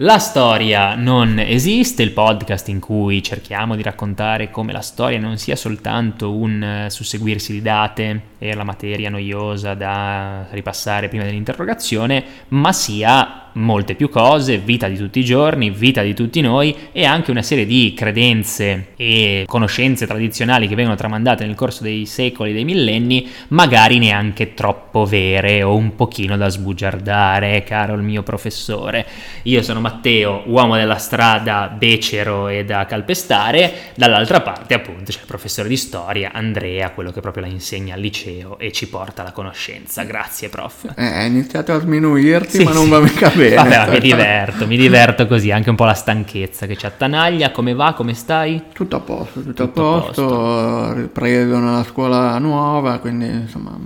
La storia non esiste, il podcast in cui cerchiamo di raccontare come la storia non sia soltanto un eh, susseguirsi di date la materia noiosa da ripassare prima dell'interrogazione, ma sia molte più cose, vita di tutti i giorni, vita di tutti noi e anche una serie di credenze e conoscenze tradizionali che vengono tramandate nel corso dei secoli, dei millenni, magari neanche troppo vere o un pochino da sbugiardare, caro il mio professore. Io sono Matteo, uomo della strada, becero e da calpestare, dall'altra parte appunto c'è il professore di storia, Andrea, quello che proprio la insegna al liceo e ci porta la conoscenza. Grazie prof. Eh, hai iniziato a sminuirti Sì, ma non sì. va mica bene. Vabbè, mi diverto, mi diverto così, anche un po' la stanchezza che ci attanaglia. Come va? Come stai? Tutto a posto, tutto, Tutto a a posto, ripreso nella scuola nuova, quindi insomma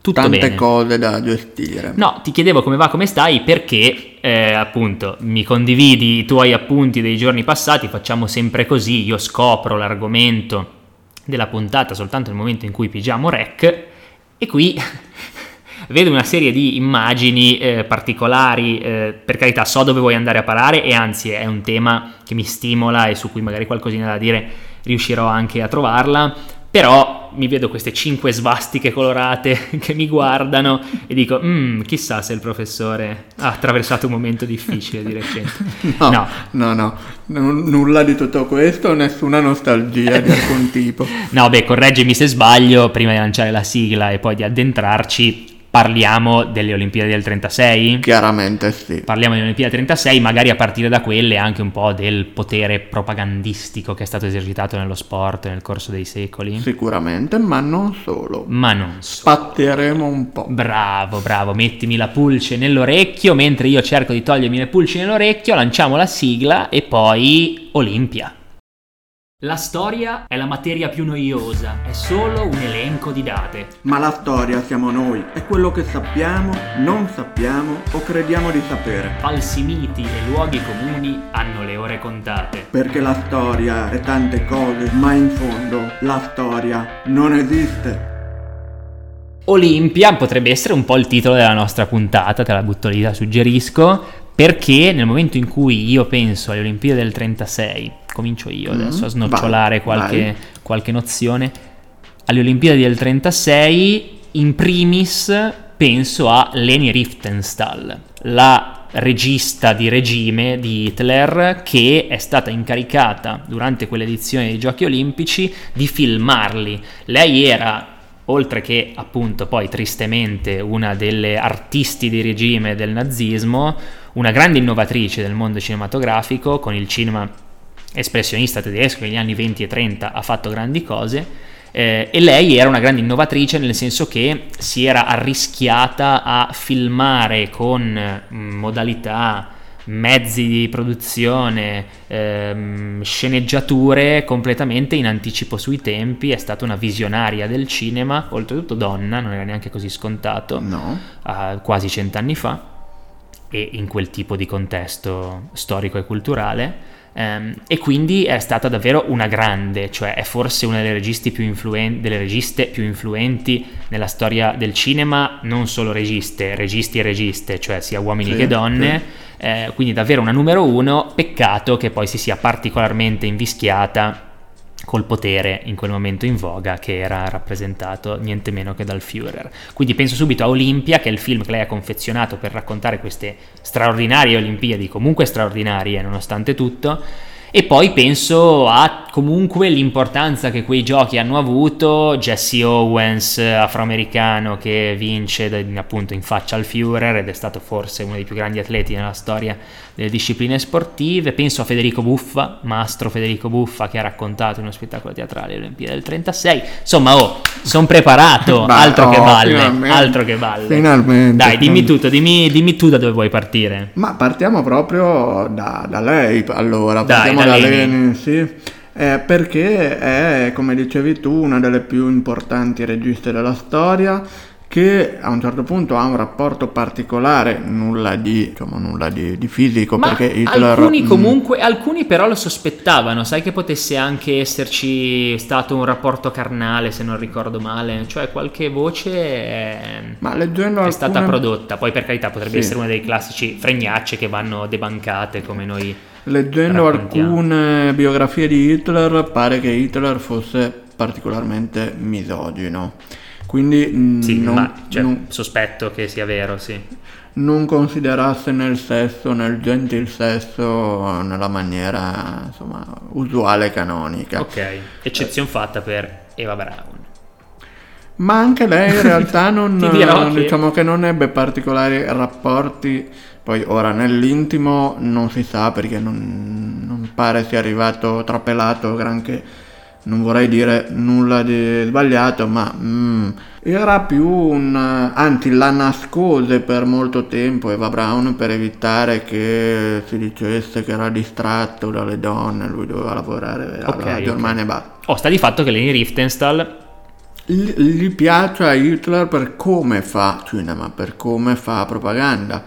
Tutto tante bene. cose da gestire. No, ti chiedevo come va, come stai, perché eh, appunto mi condividi i tuoi appunti dei giorni passati, facciamo sempre così, io scopro l'argomento della puntata soltanto nel momento in cui pigiamo rec e qui vedo una serie di immagini eh, particolari, eh, per carità so dove vuoi andare a parare e anzi è un tema che mi stimola e su cui magari qualcosina da dire riuscirò anche a trovarla, però mi vedo queste cinque svastiche colorate che mi guardano e dico, "Mm, chissà se il professore ha attraversato un momento difficile di recente. No, no. no, no, n- nulla di tutto questo, nessuna nostalgia di alcun tipo. No, beh, correggimi se sbaglio, prima di lanciare la sigla e poi di addentrarci, parliamo delle Olimpiadi del 36? Chiaramente sì. Parliamo delle Olimpiadi 36, magari a partire da quelle anche un po' del potere propagandistico che è stato esercitato nello sport nel corso dei secoli. Sicuramente, ma non solo. Ma non so. Spatteremo un po'. Bravo, bravo, mettimi la pulce nell'orecchio mentre io cerco di togliermi le pulci nell'orecchio, lanciamo la sigla e poi Olimpia. La storia è la materia più noiosa, è solo un elenco di date. Ma la storia siamo noi, è quello che sappiamo, non sappiamo o crediamo di sapere. Falsi miti e luoghi comuni hanno le ore contate. Perché la storia è tante cose, ma in fondo la storia non esiste. Olimpia potrebbe essere un po' il titolo della nostra puntata, te la butto lì, la suggerisco, perché nel momento in cui io penso alle Olimpiadi del 36, comincio io Mm, adesso a snocciolare vai, qualche, vai. qualche nozione, alle Olimpiadi del 36 in primis penso a Leni Riefenstahl, la regista di regime di Hitler che è stata incaricata durante quell'edizione dei Giochi Olimpici di filmarli. Lei era oltre che appunto poi tristemente una delle artisti di regime del nazismo, una grande innovatrice del mondo cinematografico, con il cinema espressionista tedesco negli anni 20 e 30 ha fatto grandi cose. eh, e lei era una grande innovatrice nel senso che si era arrischiata a filmare con mm, modalità mezzi di produzione, ehm, sceneggiature completamente in anticipo sui tempi, è stata una visionaria del cinema, oltretutto donna, non era neanche così scontato, No? ah, quasi cent'anni fa, e in quel tipo di contesto storico e culturale. ehm, e quindi è stata davvero una grande, cioè è forse una delle, influen- delle registe più influenti nella storia del cinema, non solo registe, registi e registe, cioè sia uomini Sì, che donne, eh, quindi davvero una numero uno, peccato che poi si sia particolarmente invischiata col potere in quel momento in voga che era rappresentato niente meno che dal Führer. Quindi penso subito a Olimpia, che è il film che lei ha confezionato per raccontare queste straordinarie Olimpiadi, comunque straordinarie nonostante tutto, e poi penso a comunque l'importanza che quei giochi hanno avuto, Jesse Owens, afroamericano, che vince appunto in faccia al Führer ed è stato forse uno dei più grandi atleti nella storia delle discipline sportive. Penso a Federico Buffa, mastro Federico Buffa, che ha raccontato in uno spettacolo teatrale le Olimpiadi del 36. Insomma, oh, sono preparato, Beh, altro che oh, balle, finalmente. altro che balle. Finalmente. Dai, dimmi tutto, dimmi, dimmi tu da dove vuoi partire. Ma partiamo proprio da, da lei, allora, Dai, partiamo da da Leni. Leni, sì. Eh, perché è, come dicevi tu, una delle più importanti registe della storia, che a un certo punto ha un rapporto particolare, nulla di, diciamo, nulla di, di fisico, Ma perché Hitler... alcuni mm, comunque, alcuni però lo sospettavano, sai che potesse anche esserci stato un rapporto carnale, se non ricordo male, cioè qualche voce è, Ma leggendo è alcune... stata prodotta, poi per carità potrebbe Sì. essere una dei classici fregnacce che vanno debancate come noi. Leggendo alcune biografie di Hitler pare che Hitler fosse particolarmente misogino. Quindi mm, Sì, non, ma cioè, non- sospetto che sia vero, sì. non considerasse nel sesso, nel gentil sesso, nella maniera insomma, usuale e canonica. Ok, eccezione fatta per Eva Braun. Ma anche lei in realtà non, che- diciamo che non ebbe particolari rapporti. Poi ora nell'intimo non si sa perché non, non pare sia arrivato trapelato granché. Non vorrei dire nulla di sbagliato, ma mm, era più un... anzi la nascose per molto tempo Eva Brown per evitare che si dicesse che era distratto dalle donne, lui doveva lavorare alla. Germania e basta. Oh, sta di fatto che Leni Riefenstahl gli piace a Hitler per come fa cinema, per come fa propaganda.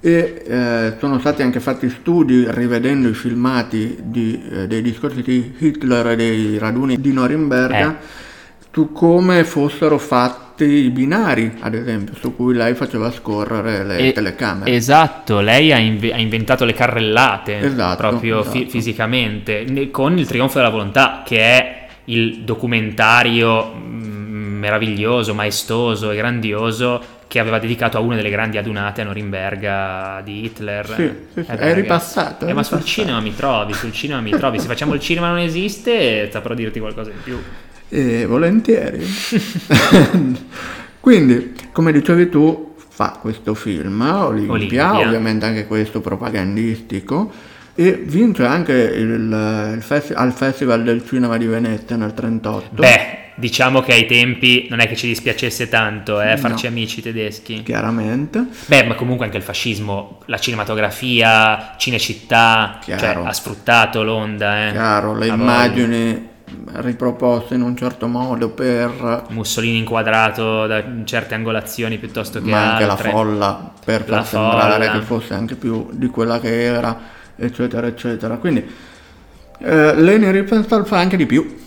E eh, sono stati anche fatti studi rivedendo i filmati di, eh, dei discorsi di Hitler e dei raduni di Norimberga su come fossero fatti i binari, ad esempio, su cui lei faceva scorrere le E- telecamere. Esatto, lei ha, inve- ha inventato le carrellate Esatto, proprio fi- esatto. fisicamente, ne- con il Trionfo della Volontà, che è il documentario mm, meraviglioso, maestoso e grandioso che aveva dedicato a una delle grandi adunate a Norimberga di Hitler. Sì, sì, sì, Eh, è ripassato, Eh, ma sul ripassato. cinema mi trovi, sul cinema mi trovi. Se facciamo il cinema non esiste, saprò dirti qualcosa in più. E volentieri. Quindi, come dicevi tu, fa questo film, Olimpia, Olimpia. ovviamente anche questo propagandistico, e vince anche il, il festi- al Festival del Cinema di Venezia nel 1938. Beh, diciamo che ai tempi non è che ci dispiacesse tanto eh, farci No. amici tedeschi. Chiaramente. Beh, ma comunque anche il fascismo, la cinematografia, Cinecittà, cioè, ha sfruttato l'onda. Eh. Chiaro, le immagini riproposte in un certo modo per Mussolini inquadrato da certe angolazioni piuttosto che ma anche la altre. folla per La far sembrare folla. che fosse anche più di quella che era, eccetera, eccetera. Quindi eh, Leni Riefenstahl fa anche di più.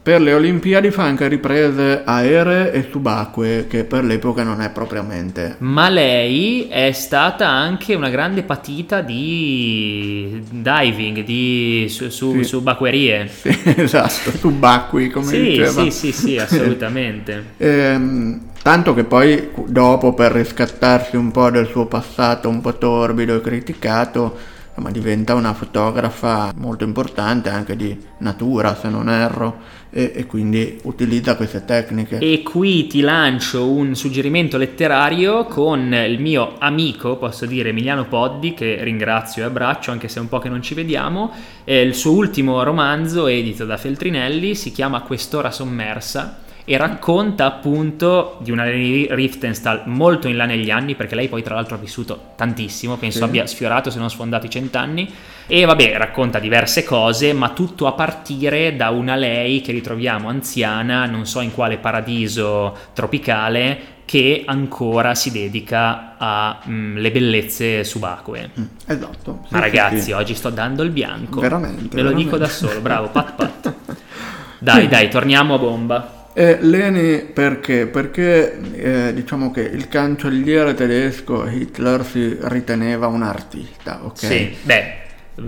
Per le Olimpiadi fa anche riprese aeree e subacquee, che per l'epoca non è propriamente Ma lei è stata anche una grande patita di diving, di su, su, Sì. subacquerie. Sì, esatto, subacquei come Sì, diceva. sì, sì, sì, assolutamente. Ehm, tanto che poi dopo per riscattarsi un po' del suo passato un po' torbido e criticato, insomma, diventa una fotografa molto importante anche di natura se non erro e, e quindi utilizza queste tecniche. E qui ti lancio un suggerimento letterario con il mio amico, posso dire Emiliano Poddi, che ringrazio e abbraccio anche se è un po' che non ci vediamo. Eh, il suo ultimo romanzo, edito da Feltrinelli, si chiama Quest'ora sommersa e racconta appunto di una Leni Riefenstahl molto in là negli anni, perché lei poi tra l'altro ha vissuto tantissimo, penso Sì. abbia sfiorato se non sfondato i cent'anni. E vabbè, racconta diverse cose, ma tutto a partire da una lei che ritroviamo anziana, non so in quale paradiso tropicale, che ancora si dedica alle bellezze subacquee. Mm, esatto. sì, Ma ragazzi, sì. oggi sto dando il bianco. Veramente, Ve lo dico veramente. da solo, bravo, pat pat. Dai, dai, torniamo a bomba. E Leni perché? Perché eh, diciamo che il cancelliere tedesco Hitler si riteneva un artista, ok? Sì, beh,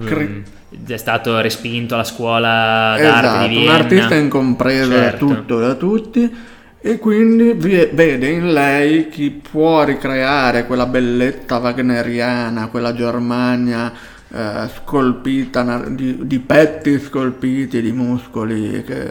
Cre- mm, è stato respinto alla scuola d'arte Esatto, di un Vienna. artista incompreso da Certo. tutto e da tutti e quindi vede in lei chi può ricreare quella bellezza wagneriana, quella Germania eh, scolpita di, di petti scolpiti, di muscoli che...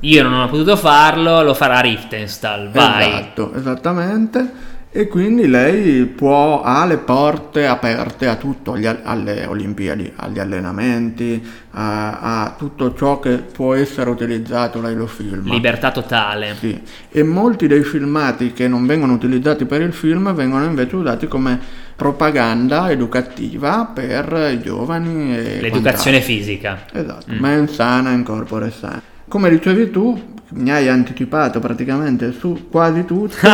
Io non ho potuto farlo, lo farà Riefenstahl, vai. Esatto, esattamente. E quindi lei può, ha le porte aperte a tutto, agli- alle Olimpiadi, agli allenamenti, a, a tutto ciò che può essere utilizzato, lei lo filma. Libertà totale. Sì. E molti dei filmati che non vengono utilizzati per il film vengono invece usati come propaganda educativa per i giovani. L'educazione fisica. quant'altro. Esatto, mens sana in corpore sano. Come dicevi tu, mi hai anticipato praticamente su quasi tutto. no,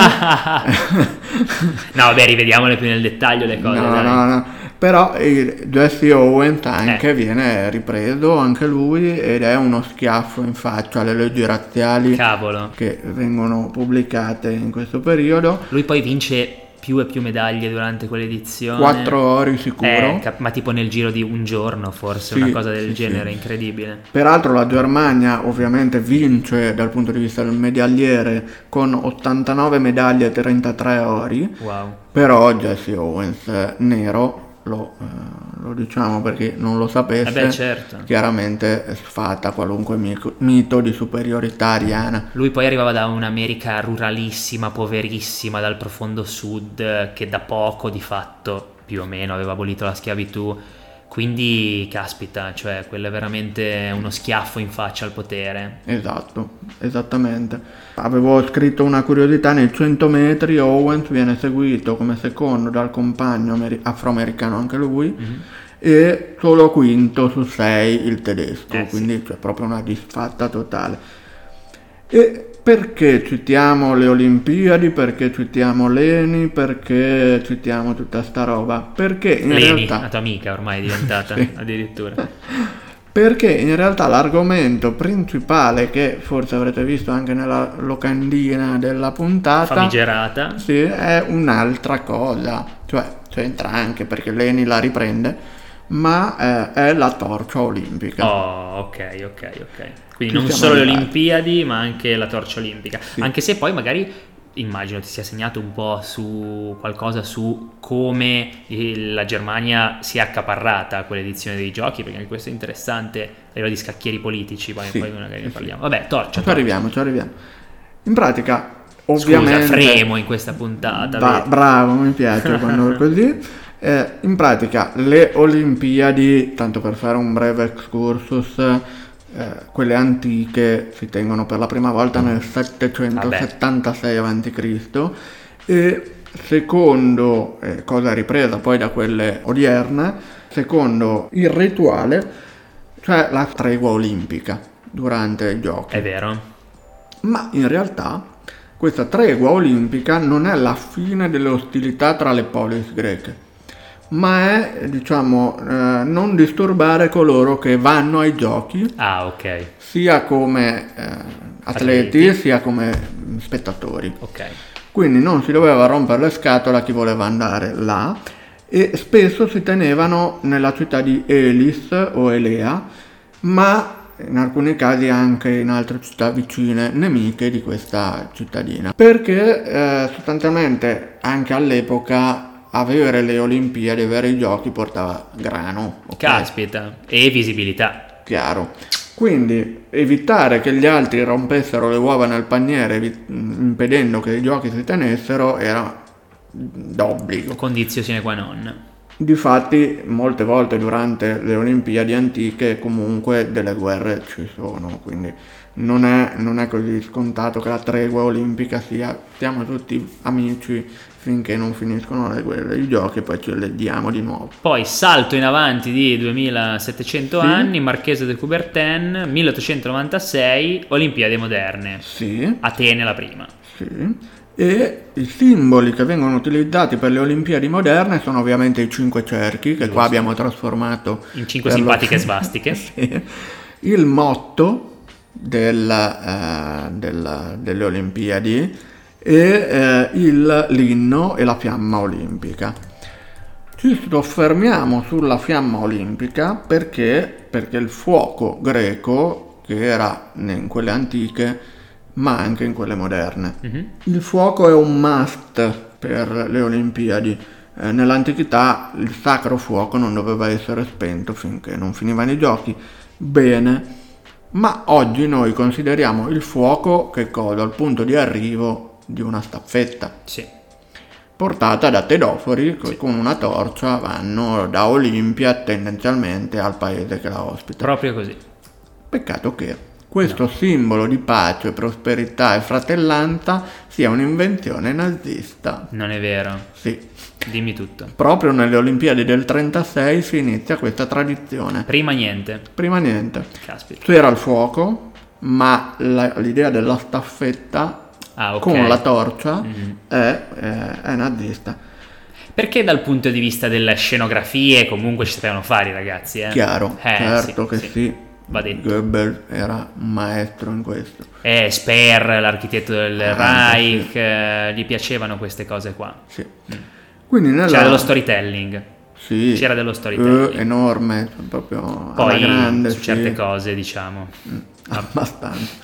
vabbè, rivediamole più nel dettaglio le cose. No, no, no. Però il Jesse Owens anche Eh. viene ripreso, anche lui, ed è uno schiaffo in faccia alle leggi razziali Cavolo. che vengono pubblicate in questo periodo. Lui poi vince più e più medaglie durante quell'edizione. Quattro ori sicuro. Eh, ma tipo nel giro di un giorno, forse, Sì, una cosa del sì, genere, sì. incredibile. Peraltro la Germania ovviamente vince dal punto di vista del medagliere con 89 medaglie e 33 ori, Wow. però Jesse Owens eh, nero, lo, eh, lo diciamo perché non lo sapesse, Eh beh, certo. chiaramente sfata qualunque mito di superiorità ariana. Lui poi arrivava da un'America ruralissima, poverissima, dal profondo sud, che da poco di fatto, più o meno, aveva abolito la schiavitù. Quindi, caspita, cioè, quello è veramente uno schiaffo in faccia al potere. Esatto, esattamente. Avevo scritto una curiosità, nei 100 metri Owens viene seguito come secondo dal compagno ameri- afroamericano anche lui Mhm. e solo quinto su 6 il tedesco, Eh, sì. quindi c'è proprio una disfatta totale. E perché citiamo le Olimpiadi? Perché citiamo Leni? Perché citiamo tutta sta roba? Perché in Leni, realtà... la tua amica ormai è diventata Sì. addirittura. Perché in realtà l'argomento principale che forse avrete visto anche nella locandina della puntata Famigerata. sì, è un'altra cosa, cioè c'entra anche perché Leni la riprende, ma eh, è la torcia olimpica. Oh, ok, ok, ok. Quindi Ci non solo le. Olimpiadi, ma anche la torcia olimpica. Anche se poi magari immagino ti sia segnato un po' su qualcosa su come il- la Germania si è accaparrata a quell'edizione dei giochi, perché anche questo è interessante a livello di scacchieri politici, poi, Sì, poi magari ne sì, parliamo. Vabbè, torcia. Ci arriviamo, ci arriviamo. In pratica, Scusa, ovviamente... fremo in questa puntata. Ba- bravo, mi piace quando così. Eh, in pratica le Olimpiadi, tanto per fare un breve excursus, eh, quelle antiche si tengono per la prima volta nel 776 a.C. e secondo, eh, cosa ripresa poi da quelle odierne, secondo il rituale, cioè la tregua olimpica durante i giochi. È vero. Ma in realtà questa tregua olimpica non è la fine delle ostilità tra le polis greche, ma è, diciamo, eh, non disturbare coloro che vanno ai giochi, Ah, ok. sia come eh, atleti, Atleti. sia come spettatori. Ok. Quindi non si doveva rompere le scatole a chi voleva andare là e spesso si tenevano nella città di Elis o Elea, ma in alcuni casi anche in altre città vicine nemiche di questa cittadina. Perché eh, sostanzialmente anche all'epoca avere le Olimpiadi, avere i giochi portava grano. ok? Caspita. E visibilità. chiaro. Quindi evitare che gli altri rompessero le uova nel paniere impedendo che i giochi si tenessero era d'obbligo. Condizio sine qua non. Difatti molte volte durante le Olimpiadi antiche comunque delle guerre ci sono, quindi non è, non è così scontato che la tregua olimpica sia siamo tutti amici finché non finiscono le guerre, i giochi e poi ce le diamo di nuovo. Poi salto in avanti di 2700 Sì. anni, Marchese de Coubertin, 1896, Olimpiadi moderne. Sì. Atene la prima. Sì. E i simboli che vengono utilizzati per le Olimpiadi moderne sono ovviamente i cinque cerchi, che qua abbiamo trasformato In cinque per lo- simpatiche svastiche. Sì. Il motto del, eh, del- delle Olimpiadi e eh, il- l'inno e la fiamma olimpica. Ci soffermiamo sulla fiamma olimpica perché, perché il fuoco greco, che era in quelle antiche, ma anche in quelle moderne. Mhm. Il fuoco è un must per le Olimpiadi. Eh, nell'antichità il sacro fuoco non doveva essere spento finché non finivano i giochi. Bene, ma oggi noi consideriamo il fuoco che cosa? Il punto di arrivo di una staffetta Sì. portata da tedofori che con una torcia vanno da Olimpia tendenzialmente al paese che la ospita. Proprio così. Peccato che questo simbolo di pace, prosperità e fratellanza sia un'invenzione nazista. Non è vero. Sì, Dimmi tutto. proprio nelle Olimpiadi del 36 si inizia questa tradizione. Prima niente. Prima niente, Caspita. c'era il fuoco, ma la- l'idea della staffetta Ah, ok. con la torcia Mhm. è, è- è nazista. Perché dal punto di vista delle scenografie comunque ci sapevano fare i ragazzi, eh? Chiaro, Eh, certo sì, che sì. Va detto. Goebbels era un maestro in questo. Eh, Sper, l'architetto del Ah, Reich, sì. eh, gli piacevano queste cose qua. Sì. Quindi nella... C'era dello storytelling. Sì. c'era dello storytelling. Eh, enorme, proprio alla Poi grande. su sì. certe cose, diciamo. abbastanza.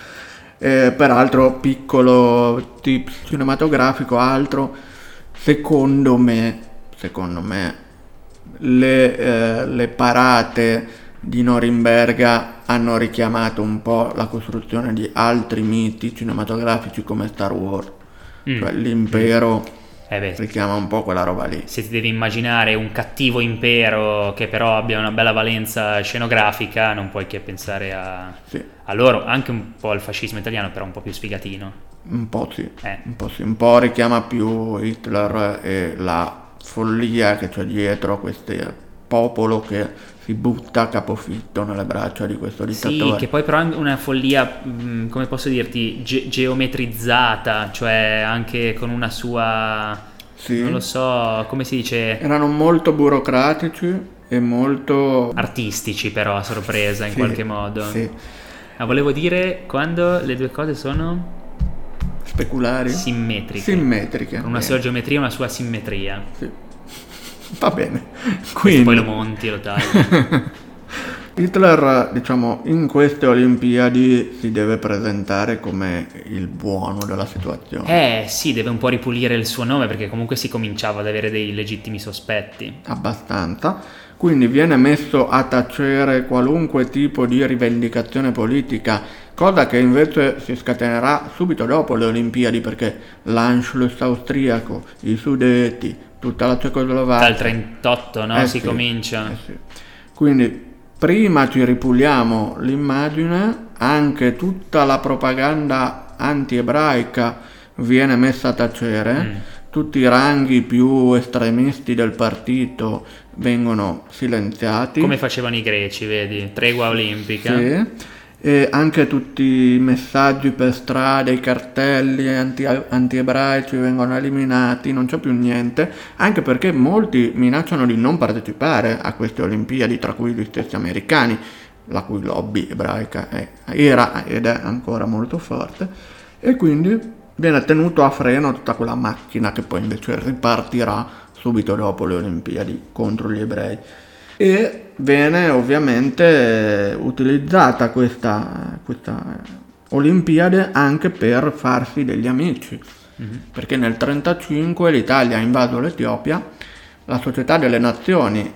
Eh, peraltro, piccolo tip cinematografico, altro, secondo me, secondo me, le, eh, le parate di Norimberga hanno richiamato un po' la costruzione di altri miti cinematografici come Star Wars. Mm. Cioè l'impero Eh beh, richiama un po' quella roba lì. se ti devi immaginare un cattivo impero che però abbia una bella valenza scenografica, non puoi che pensare a, Sì, a loro, anche un po' al fascismo italiano, però un po' più sfigatino. un po' sì. Eh. Un po', sì, un po' richiama più Hitler e la follia che c'è dietro a questo popolo che si butta a capofitto nelle braccia di questo Sì, dittatore. che poi però è una follia, mh, come posso dirti, ge- geometrizzata, cioè anche con una sua, Sì. non lo so, come si dice, Erano molto burocratici e molto... artistici però a sorpresa in Sì, qualche modo. Sì, Ah, volevo dire quando le due cose sono speculari. simmetriche, Simmetriche. con una Bene, sua geometria e una sua simmetria. sì. Va bene. Questo Quindi, poi lo monti lo tagli. Hitler, diciamo, in queste Olimpiadi si deve presentare come il buono della situazione. eh sì, deve un po' ripulire il suo nome perché comunque si cominciava ad avere dei legittimi sospetti. abbastanza, quindi viene messo a tacere qualunque tipo di rivendicazione politica, cosa che invece si scatenerà subito dopo le Olimpiadi perché l'Anschluss austriaco, i Sudeti, tutta la Cecoslovacchia... Dal 38, no? Eh si sì, comincia. eh sì. Quindi prima ci ripuliamo l'immagine, anche tutta la propaganda anti-ebraica viene messa a tacere, Mm. tutti i ranghi più estremisti del partito vengono silenziati. Come facevano i greci, vedi? Tregua olimpica. Sì. E anche tutti i messaggi per strada, i cartelli anti- anti-ebraici vengono eliminati, non c'è più niente, anche perché molti minacciano di non partecipare a queste Olimpiadi, tra cui gli stessi americani, la cui lobby ebraica è- era ed è ancora molto forte, e quindi viene tenuto a freno tutta quella macchina che poi invece ripartirà subito dopo le Olimpiadi contro gli ebrei e viene ovviamente utilizzata questa, questa Olimpiade anche per farsi degli amici. Perché nel 1935 l'Italia ha invaso l'Etiopia la società delle nazioni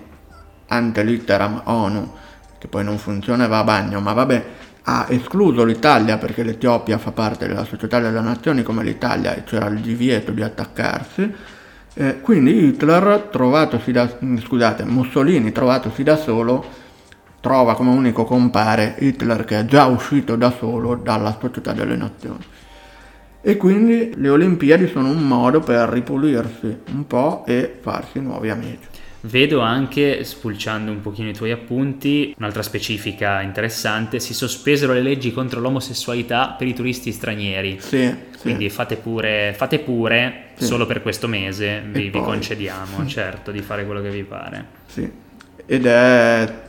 ante litteram ONU che poi non funziona e va a bagno ma vabbè ha escluso l'Italia perché l'Etiopia fa parte della società delle nazioni come l'Italia e c'era il divieto di attaccarsi eh, quindi Hitler, trovatosi da, scusate, Mussolini, trovatosi da solo, trova come unico compare Hitler che è già uscito da solo dalla società delle nazioni. E quindi le Olimpiadi sono un modo per ripulirsi un po' e farsi nuovi amici. Vedo anche, spulciando un pochino i tuoi appunti, un'altra specifica interessante, si sospesero le leggi contro l'omosessualità per i turisti stranieri. Sì, sì. Quindi fate pure, fate pure Sì. solo per questo mese, vi, vi concediamo, certo, di fare quello che vi pare. Sì, ed è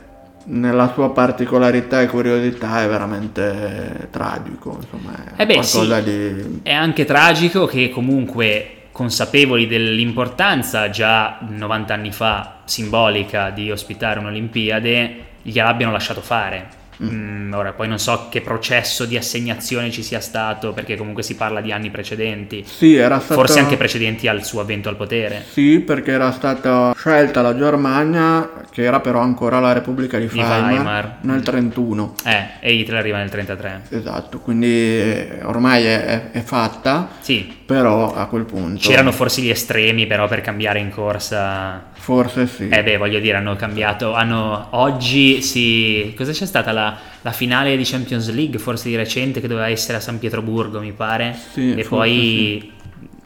nella sua particolarità e curiosità è veramente tragico, insomma, è Eh beh, qualcosa sì. di... È anche tragico che comunque consapevoli dell'importanza già 90 anni fa simbolica di ospitare un'Olimpiade, gliel'abbiano lasciato fare. Mm, ora, poi non so che processo di assegnazione ci sia stato, perché comunque si parla di anni precedenti, Sì, era stato... forse anche precedenti al suo avvento al potere. Sì, perché era stata scelta la Germania, che era però ancora la Repubblica di Di Weimar, Weimar. nel 31. Eh, e Hitler arriva nel 33. Esatto, quindi eh, ormai è, è- è fatta, Sì, però a quel punto... c'erano forse gli estremi però per cambiare in corsa Forse sì. Eh beh, voglio dire, hanno cambiato, hanno oggi si... Cosa c'è stata la, la finale di Champions League, forse di recente, che doveva essere a San Pietroburgo, mi pare? Sì, e poi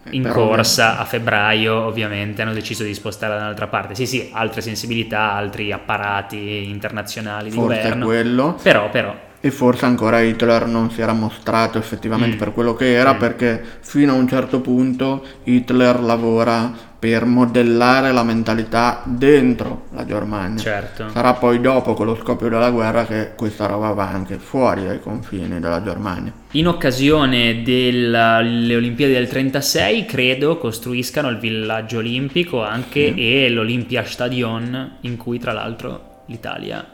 sì. in Però- corsa a febbraio, ovviamente, hanno deciso di spostare da un'altra parte. Sì, sì, altre sensibilità, altri apparati internazionali di Forse è governo. quello. Però, però, e forse ancora Hitler non si era mostrato effettivamente Mm. per quello che era Mm. perché fino a un certo punto Hitler lavora per modellare la mentalità dentro la Germania. Certo. Sarà poi dopo con lo scoppio della guerra che questa roba va anche fuori dai confini della Germania. In occasione delle Olimpiadi del 36 credo costruiscano il villaggio olimpico anche e l'Olympia Stadion in cui tra l'altro l'Italia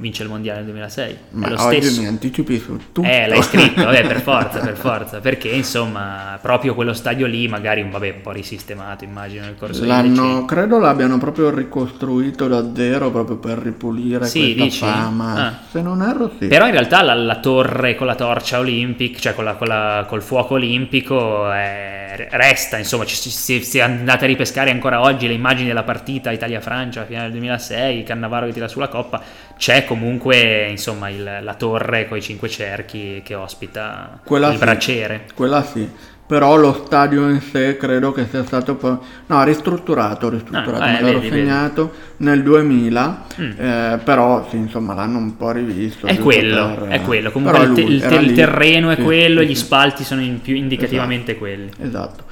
vince il mondiale nel 2006. È Ma lo oggi stesso. mi anticipi su tutto. Eh, l'hai scritto, vabbè, per forza, per forza, perché insomma, proprio quello stadio lì, magari vabbè, un po' risistemato, immagino, nel corso L'hanno, credo l'abbiano proprio ricostruito da zero proprio per ripulire Sì, questa dici? fama. Ah. Se non erro, sì. Però in realtà la, la torre con la torcia olimpica, cioè con la- con la- col fuoco olimpico, eh, resta, insomma, ci, ci- se, se andate a ripescare ancora oggi le immagini della partita Italia-Francia, finale del 2006, Cannavaro che tira sulla coppa, c'è comunque, insomma, il- la torre con i cinque cerchi che ospita Quella il sì. braciere. Quella sì. Però lo stadio in sé credo che sia stato poi... No, ristrutturato, ristrutturato, Ah, eh, me l'ero vedi, vedi. segnato nel 2000, Mm. eh, però sì, insomma l'hanno un po' rivisto. È quello, per- è quello. Comunque però il, te- il te- il lì. terreno è Sì, quello, sì, gli spalti sono in più indicativamente quelli. Esatto.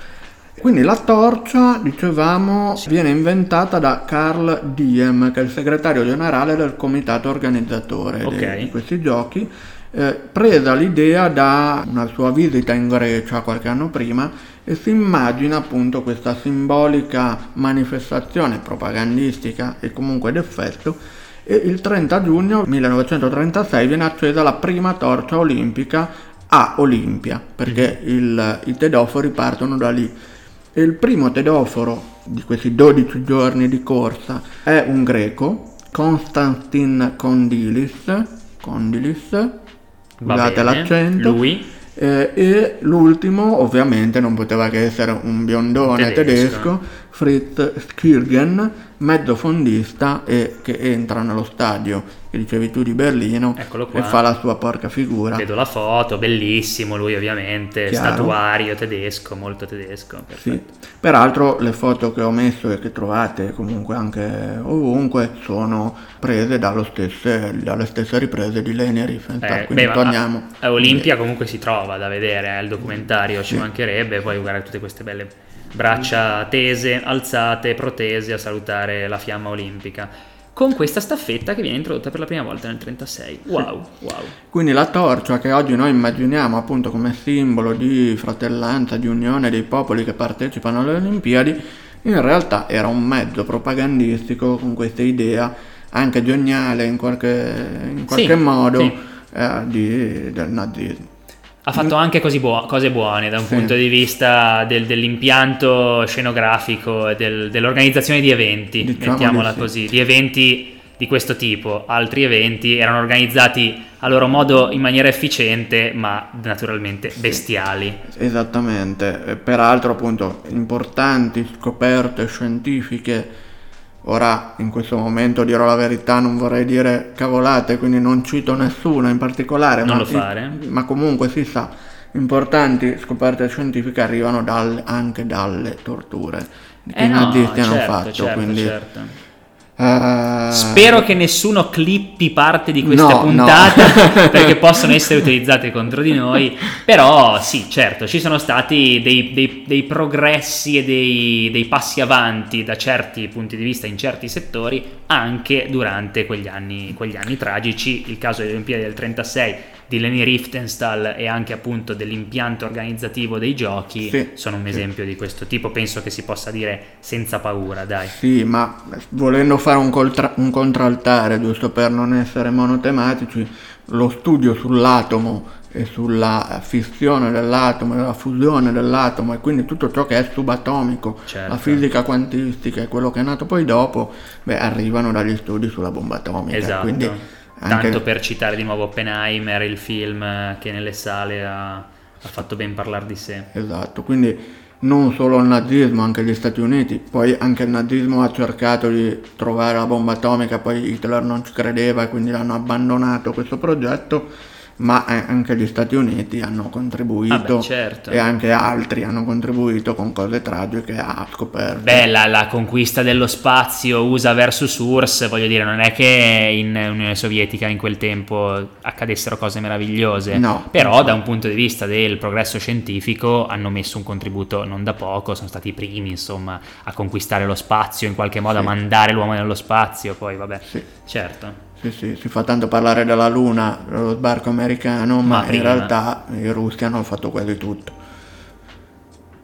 Quindi la torcia, dicevamo, viene inventata da Carl Diem, che è il segretario generale del comitato organizzatore Ok. di, di questi giochi, eh, presa l'idea da una sua visita in Grecia qualche anno prima e si immagina appunto questa simbolica manifestazione propagandistica e comunque d'effetto e il 30 giugno 1936 viene accesa la prima torcia olimpica a Olimpia, perché il- i tedofori partono da lì. E il primo tedoforo di questi 12 giorni di corsa è un greco, Konstantin Kondilis, Kondilis, scusate l'accento, Lui, eh, e l'ultimo ovviamente non poteva che essere un biondone Tedesco. tedesco, Fritz Skirgen, mezzo fondista e che entra nello stadio che dicevi tu di Berlino e fa la sua porca figura. vedo la foto, bellissimo lui ovviamente, Chiaro. statuario tedesco, molto tedesco. Sì. Peraltro le foto che ho messo e che trovate comunque anche ovunque sono prese stesse- dalle stesse riprese di Leni Riefenstahl, Eh, quindi beh, torniamo. a, a Olimpia comunque si trova da vedere, eh, il documentario ci Sì. mancherebbe, poi guardare tutte queste belle braccia tese, alzate, protese a salutare la fiamma olimpica. Con questa staffetta che viene introdotta per la prima volta nel 36. Wow, wow. Quindi la torcia che oggi noi immaginiamo appunto come simbolo di fratellanza, di unione dei popoli che partecipano alle Olimpiadi, in realtà era un mezzo propagandistico con questa idea anche geniale in qualche, in qualche Sì, modo sì. eh, di- del nazismo. Ha fatto anche così buo- cose buone da un Sì. punto di vista del- dell'impianto scenografico e del- dell'organizzazione di eventi, Diciamo mettiamola di sì. così, di eventi di questo tipo. Altri eventi erano organizzati a loro modo in maniera efficiente, ma naturalmente bestiali. Esattamente, peraltro appunto importanti scoperte scientifiche, ora in questo momento dirò la verità, non vorrei dire cavolate, quindi non cito nessuna in particolare, Non ma, lo fare. ma comunque si sa, importanti scoperte scientifiche arrivano dal- anche dalle torture che Eh i no, nazisti hanno certo, fatto, certo, quindi... certo. Eh, Spero che nessuno clippi parte di questa No, no. puntata perché possono essere utilizzate contro di noi. Però sì, certo, ci sono stati dei, dei- dei progressi e dei, dei passi avanti da certi punti di vista in certi settori anche durante quegli anni, quegli anni tragici. Il caso delle Olimpiadi del 36 di Leni Riefenstahl e anche appunto dell'impianto organizzativo dei giochi Sì, sono un sì. esempio di questo tipo. Penso che si possa dire senza paura, dai. Sì, ma volendo fare un, coltra- un contraltare, giusto per non essere monotematici, lo studio sull'atomo e sulla fissione dell'atomo e la fusione dell'atomo e quindi tutto ciò che è subatomico, Certo. la fisica quantistica e quello che è nato poi dopo, beh, arrivano dagli studi sulla bomba atomica. Esatto. Quindi anche- Tanto per citare di nuovo Oppenheimer, il film eh, che nelle sale ha, ha fatto ben parlare di sé. Esatto, quindi non solo il nazismo, anche gli Stati Uniti, poi anche il nazismo ha cercato di trovare la bomba atomica, poi Hitler non ci credeva e quindi hanno abbandonato questo progetto ma anche gli Stati Uniti hanno contribuito ah beh, certo. e anche altri hanno contribuito con cose tragiche a scoperto. Beh, la, la, conquista dello spazio USA versus URSS, voglio dire, non è che in Unione Sovietica in quel tempo accadessero cose meravigliose, no, però da un punto di vista del progresso scientifico hanno messo un contributo non da poco, sono stati i primi insomma a conquistare lo spazio, in qualche modo sì. a mandare l'uomo nello spazio, poi vabbè, sì. certo. Sì, sì, si fa tanto parlare della Luna, dello sbarco americano, ma, ma in realtà i russi hanno fatto quasi tutto.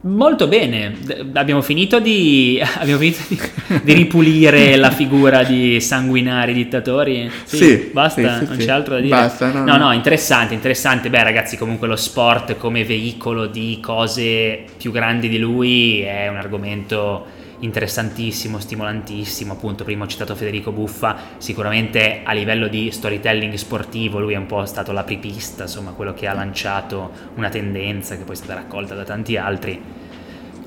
Molto bene, abbiamo finito di, abbiamo finito di, di ripulire la figura di sanguinari dittatori. Sì, sì basta, sì, non c'è altro da dire. Basta, no, no, no, interessante, interessante. Beh, ragazzi, comunque lo sport come veicolo di cose più grandi di lui è un argomento interessantissimo, stimolantissimo, appunto prima ho citato Federico Buffa, sicuramente a livello di storytelling sportivo lui è un po' stato l'apripista, insomma quello che ha lanciato una tendenza che poi è stata raccolta da tanti altri.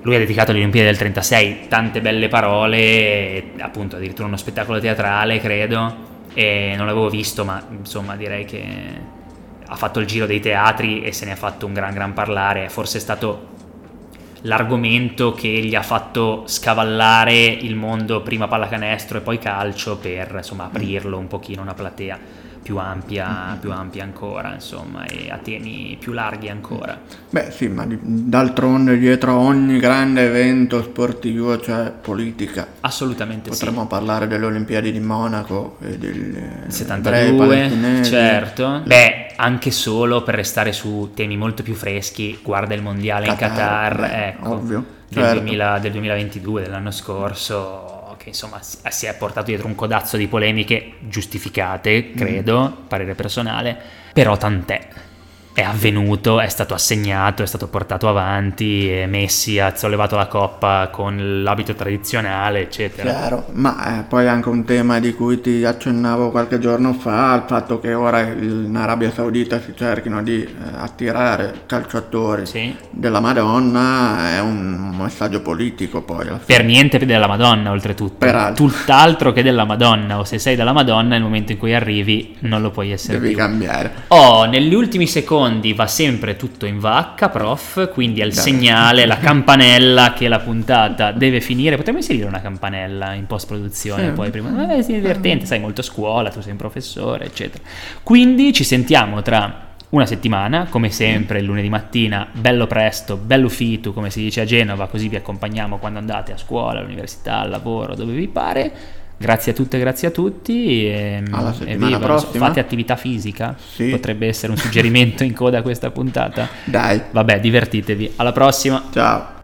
Lui ha dedicato alle Olimpiadi del 36 tante belle parole, appunto addirittura uno spettacolo teatrale credo, e non l'avevo visto ma insomma direi che ha fatto il giro dei teatri e se ne ha fatto un gran gran parlare, forse è stato l'argomento che gli ha fatto scavallare il mondo prima pallacanestro e poi calcio per insomma aprirlo un pochino una platea più ampia, più ampia ancora, insomma, e a temi più larghi ancora. Beh, sì, ma d'altronde dietro a ogni grande evento sportivo c'è politica. Assolutamente Potremmo sì. parlare delle Olimpiadi di Monaco e del 72, certo. Beh, anche solo per restare su temi molto più freschi, guarda il mondiale Qatar, in Qatar, beh, ecco, ovvio, del, certo. 2000, del 2022, dell'anno scorso che insomma si è portato dietro un codazzo di polemiche giustificate, credo, mm. parere personale, però tant'è è avvenuto, è stato assegnato, è stato portato avanti, Messi ha sollevato la coppa con l'abito tradizionale, eccetera. Chiaro, ma eh, poi anche un tema di cui ti accennavo qualche giorno fa, il fatto che ora in Arabia Saudita si cerchino di eh, attirare calciatori sì. della Madonna, è un messaggio politico poi. Per niente della Madonna, oltretutto. Peraltro. Tutt'altro che della Madonna, o se sei della Madonna, nel momento in cui arrivi non lo puoi essere Devi più. cambiare. Oh, negli ultimi secondi secondi va sempre tutto in vacca, prof, quindi al segnale, la campanella che la puntata deve finire. Potremmo inserire una campanella in post-produzione, sì. poi prima... Eh, è divertente, sai, molto a scuola, tu sei un professore, eccetera. Quindi ci sentiamo tra una settimana, come sempre, lunedì mattina, bello presto, bello fitu, come si dice a Genova, così vi accompagniamo quando andate a scuola, all'università, al lavoro, dove vi pare. Grazie a tutte, grazie a tutti. E, Alla settimana prossima. Fate attività fisica? Sì. Potrebbe essere un suggerimento in coda a questa puntata. Dai. Vabbè, divertitevi. Alla prossima. Ciao.